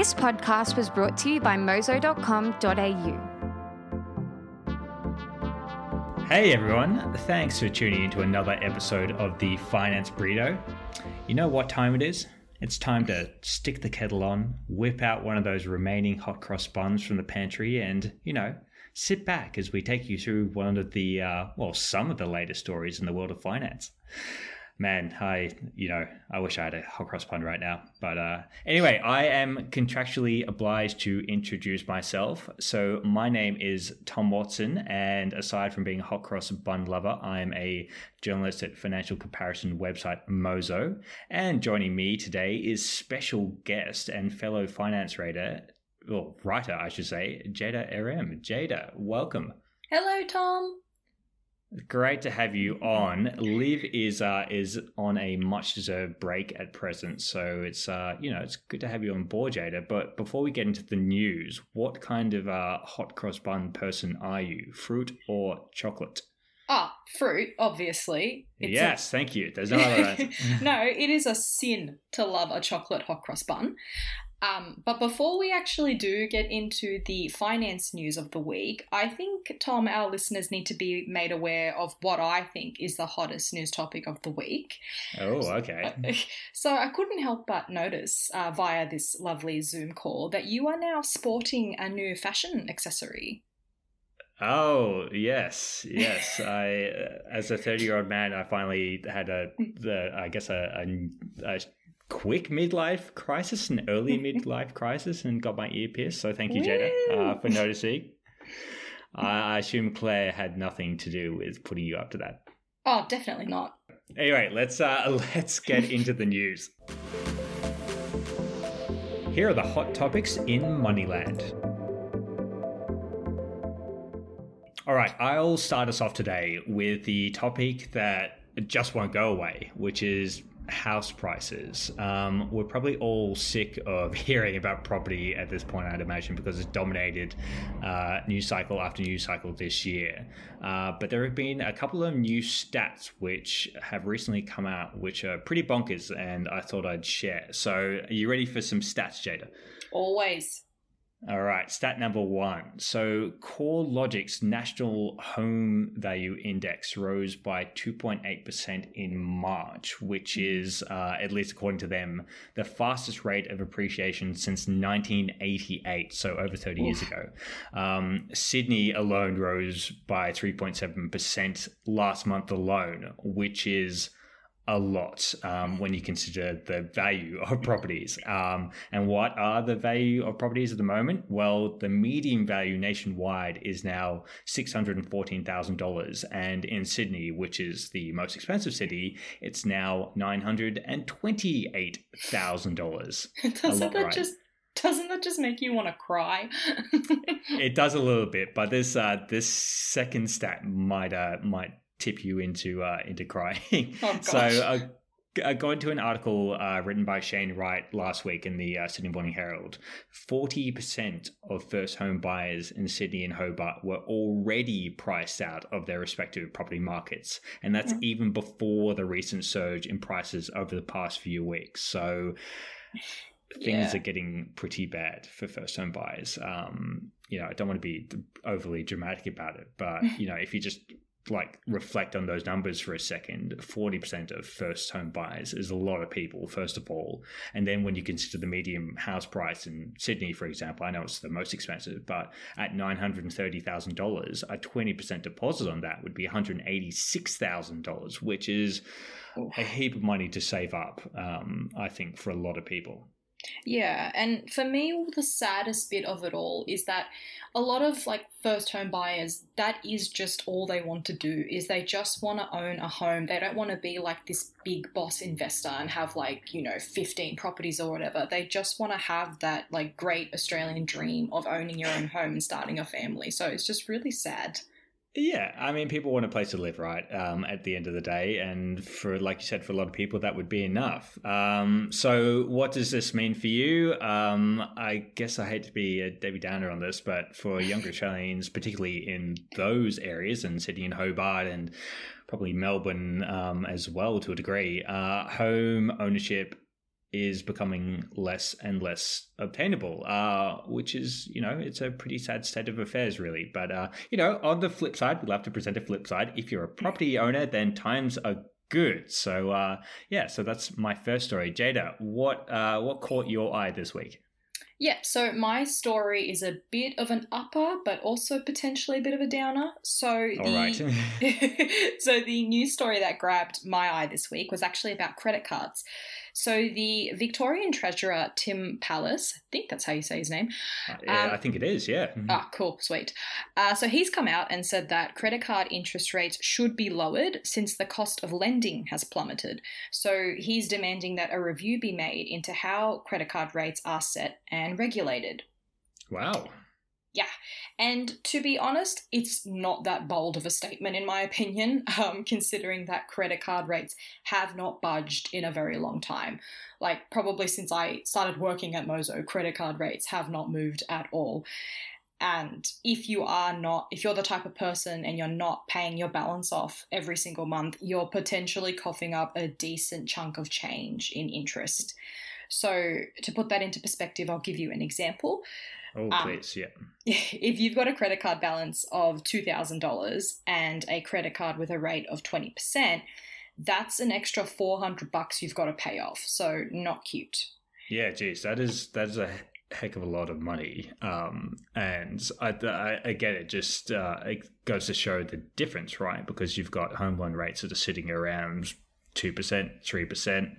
This podcast was brought to you by mozo.com.au. Hey everyone, thanks for tuning into another episode of the Finance Burrito. You know what time it is? It's time to stick the kettle on, whip out one of those remaining hot cross buns from the pantry, and, you know, sit back as we take you through one of the, uh, well, some of the latest stories in the world of finance man, I you know I wish I had a hot cross bun right now. But uh, anyway, I am contractually obliged to introduce myself. So my name is Tom Watson, and aside from being a hot cross bun lover, I'm a journalist at financial comparison website Mozo. And joining me today is special guest and fellow finance writer, well writer I should say, Jada RM. Jada, welcome. Hello, Tom. Great to have you on. Liv is uh, is on a much deserved break at present, so it's uh, you know it's good to have you on board, Jada. But before we get into the news, what kind of uh, hot cross bun person are you? Fruit or chocolate? Ah, fruit, obviously. It's yes, a... thank you. There's no other no, it is a sin to love a chocolate hot cross bun. Um, but before we actually do get into the finance news of the week, I think, Tom, our listeners need to be made aware of what I think is the hottest news topic of the week. Oh, okay. So I couldn't help but notice uh, via this lovely Zoom call that you are now sporting a new fashion accessory. Oh yes, yes. I, uh, as a thirty-year-old man, I finally had a, the, I guess a, a, a quick midlife crisis, an early midlife crisis, and got my ear pierced. So thank you, Jada, uh, for noticing. I assume Claire had nothing to do with putting you up to that. Oh, definitely not. Anyway, let's uh, let's get into the news. Here are the hot topics in Moneyland. All right, I'll start us off today with the topic that just won't go away, which is house prices. Um, we're probably all sick of hearing about property at this point, I'd imagine, because it's dominated uh, news cycle after news cycle this year. Uh, but there have been a couple of new stats which have recently come out, which are pretty bonkers, and I thought I'd share. So, are you ready for some stats, Jada? Always. All right, stat number one. So, CoreLogic's National Home Value Index rose by 2.8% in March, which is, uh, at least according to them, the fastest rate of appreciation since 1988, so over 30 Oof. years ago. Um, Sydney alone rose by 3.7% last month alone, which is a lot um, when you consider the value of properties. Um, and what are the value of properties at the moment? Well, the median value nationwide is now $614,000. And in Sydney, which is the most expensive city, it's now $928,000. Doesn't that right. just doesn't that just make you want to cry? it does a little bit, but this uh, this second stat might uh, might tip you into uh, into crying. Oh, so uh, I got into an article uh, written by Shane Wright last week in the uh, Sydney Morning Herald. 40% of first home buyers in Sydney and Hobart were already priced out of their respective property markets. And that's mm-hmm. even before the recent surge in prices over the past few weeks. So things yeah. are getting pretty bad for first home buyers. Um, you know, I don't want to be overly dramatic about it, but, you know, if you just like reflect on those numbers for a second 40% of first home buyers is a lot of people first of all. And then when you consider the medium house price in sydney for example i know it's the most expensive but at $930000 a 20% deposit on that would be $186000 which is a heap of money to save up um, i think for a lot of people yeah, and for me, the saddest bit of it all is that a lot of like first home buyers, that is just all they want to do is they just want to own a home. They don't want to be like this big boss investor and have like, you know, 15 properties or whatever. They just want to have that like great Australian dream of owning your own home and starting a family. So it's just really sad. Yeah, I mean, people want a place to live, right? Um, at the end of the day, and for like you said, for a lot of people, that would be enough. Um, so, what does this mean for you? Um, I guess I hate to be a Debbie Downer on this, but for younger Australians, particularly in those areas, and Sydney and Hobart, and probably Melbourne um, as well to a degree, uh, home ownership is becoming less and less obtainable, uh, which is, you know, it's a pretty sad state of affairs, really. But, uh, you know, on the flip side, we love to present a flip side. If you're a property owner, then times are good. So, uh, yeah, so that's my first story. Jada, what, uh, what caught your eye this week? Yeah, so my story is a bit of an upper, but also potentially a bit of a downer. So the so the news story that grabbed my eye this week was actually about credit cards. So the Victorian Treasurer Tim Pallas, I think that's how you say his name. Uh, yeah, um, I think it is. Yeah. Ah, cool, sweet. Uh, so he's come out and said that credit card interest rates should be lowered since the cost of lending has plummeted. So he's demanding that a review be made into how credit card rates are set and regulated. Wow. Yeah, and to be honest, it's not that bold of a statement, in my opinion, um, considering that credit card rates have not budged in a very long time. Like, probably since I started working at Mozo, credit card rates have not moved at all. And if you are not, if you're the type of person and you're not paying your balance off every single month, you're potentially coughing up a decent chunk of change in interest. So, to put that into perspective, I'll give you an example. Oh, um, please, yeah. If you've got a credit card balance of $2,000 and a credit card with a rate of 20%, that's an extra 400 bucks you've got to pay off. So, not cute. Yeah, geez, that is that is a heck of a lot of money. Um, and I, I, I, get it. Just uh, it goes to show the difference, right? Because you've got home loan rates that are sitting around two percent, three percent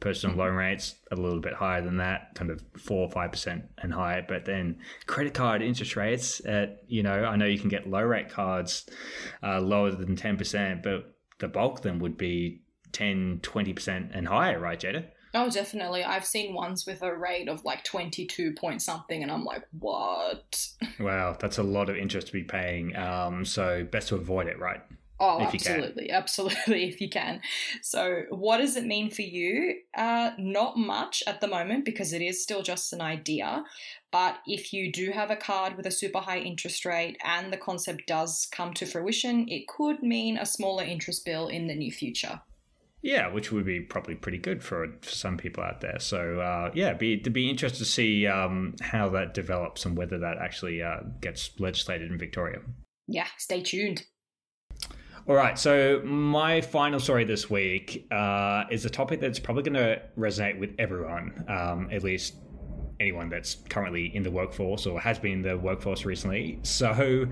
personal loan rates a little bit higher than that, kind of four or five percent and higher. But then credit card interest rates at you know I know you can get low rate cards uh, lower than ten percent, but the bulk of them would be 10, 20 percent and higher, right, Jada? Oh, definitely. I've seen ones with a rate of like 22 point something, and I'm like, what? Wow, that's a lot of interest to be paying. Um, so, best to avoid it, right? Oh, absolutely, absolutely, if you can. So, what does it mean for you? Uh, not much at the moment because it is still just an idea. But if you do have a card with a super high interest rate and the concept does come to fruition, it could mean a smaller interest bill in the near future. Yeah, which would be probably pretty good for, for some people out there. So uh, yeah, be to be interested to see um, how that develops and whether that actually uh, gets legislated in Victoria. Yeah, stay tuned. All right, so my final story this week uh, is a topic that's probably going to resonate with everyone, um, at least anyone that's currently in the workforce or has been in the workforce recently. So,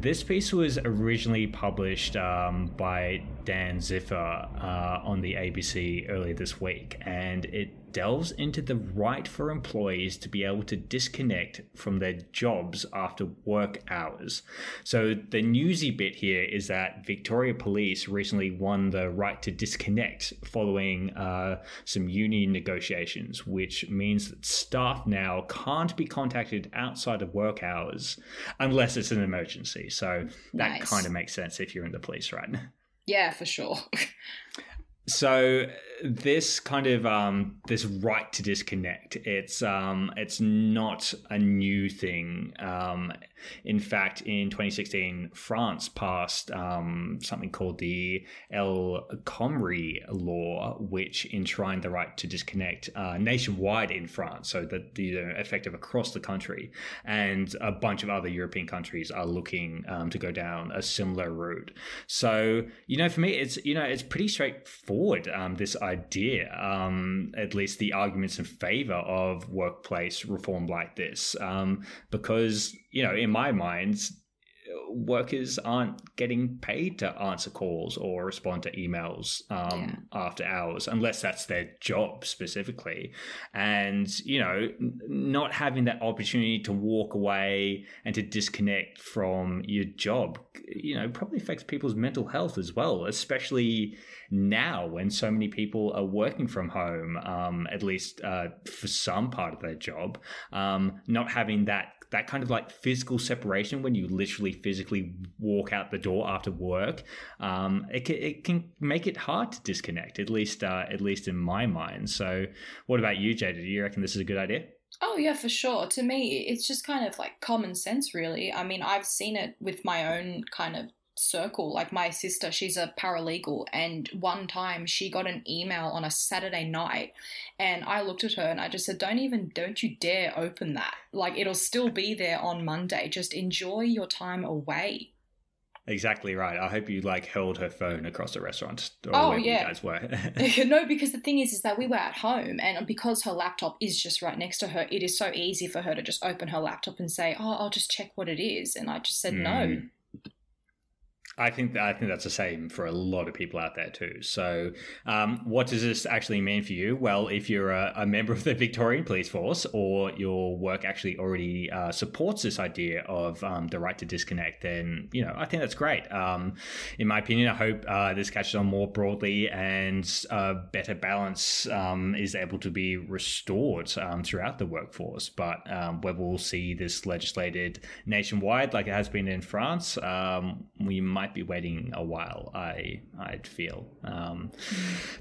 this piece was originally published um, by Dan Ziffer uh, on the ABC earlier this week, and it delves into the right for employees to be able to disconnect from their jobs after work hours. So, the newsy bit here is that Victoria Police recently won the right to disconnect following uh, some union negotiations, which means that staff now can't be contacted outside of work hours unless it's an emergency. So, that nice. kind of makes sense if you're in the police, right? Yeah, for sure. so this kind of um, this right to disconnect it's um, it's not a new thing um, in fact in 2016 france passed um, something called the el khomri law which enshrined the right to disconnect uh, nationwide in france so that the uh, effective across the country. And a bunch of other european countries are looking um, to go down a similar route. So you know for me it's you know it's pretty straightforward um, this idea idea, um, at least the arguments in favor of workplace reform like this, um, because you know, in my mind, workers aren't getting paid to answer calls or respond to emails um, yeah. after hours unless that's their job specifically and you know not having that opportunity to walk away and to disconnect from your job you know probably affects people's mental health as well especially now when so many people are working from home um, at least uh, for some part of their job um, not having that that kind of like physical separation when you literally physically walk out the door after work, um, it, can, it can make it hard to disconnect. At least, uh, at least in my mind. So, what about you, Jada? Do you reckon this is a good idea? Oh yeah, for sure. To me, it's just kind of like common sense, really. I mean, I've seen it with my own kind of circle. Like my sister, she's a paralegal, and one time she got an email on a Saturday night, and I looked at her and I just said, "Don't even, don't you dare open that. Like it'll still be there on Monday. Just enjoy your time away." Exactly right. I hope you like held her phone across the restaurant or Oh, wherever yeah. you guys were. no, because the thing is, is that we were at home, and because her laptop is just right next to her, it is so easy for her to just open her laptop and say, "Oh, I'll just check what it is," and I just said no. Mm. I think I think that's the same for a lot of people out there too. So, um, what does this actually mean for you? Well, if you're a, a member of the Victorian Police Force or your work actually already uh, supports this idea of um, the right to disconnect, then you know I think that's great. Um, in my opinion, I hope uh, this catches on more broadly and a better balance um, is able to be restored um, throughout the workforce. But um, whether we'll see this legislated nationwide like it has been in France, we might be waiting a while. I I'd feel. Um,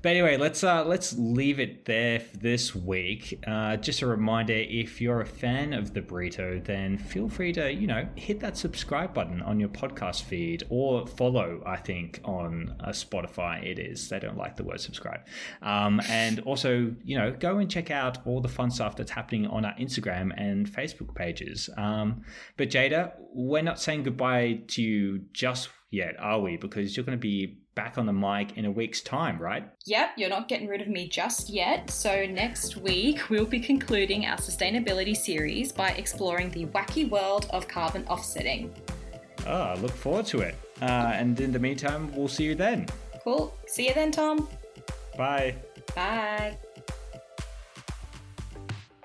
but anyway, let's uh, let's leave it there for this week. Uh, just a reminder: if you're a fan of the burrito, then feel free to you know hit that subscribe button on your podcast feed or follow. I think on uh, Spotify it is. They don't like the word subscribe. Um, and also you know go and check out all the fun stuff that's happening on our Instagram and Facebook pages. Um, but Jada, we're not saying goodbye to you just yet, are we? Because you're going to be back on the mic in a week's time, right? Yep, you're not getting rid of me just yet. So, next week, we'll be concluding our sustainability series by exploring the wacky world of carbon offsetting. Oh, I look forward to it. Uh, and in the meantime, we'll see you then. Cool. See you then, Tom. Bye. Bye.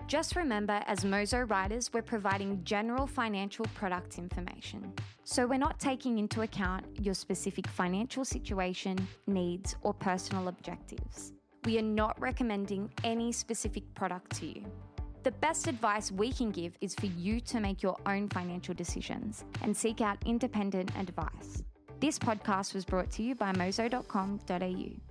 Just remember, as Mozo writers, we're providing general financial product information. So we're not taking into account your specific financial situation, needs, or personal objectives. We are not recommending any specific product to you. The best advice we can give is for you to make your own financial decisions and seek out independent advice. This podcast was brought to you by mozo.com.au.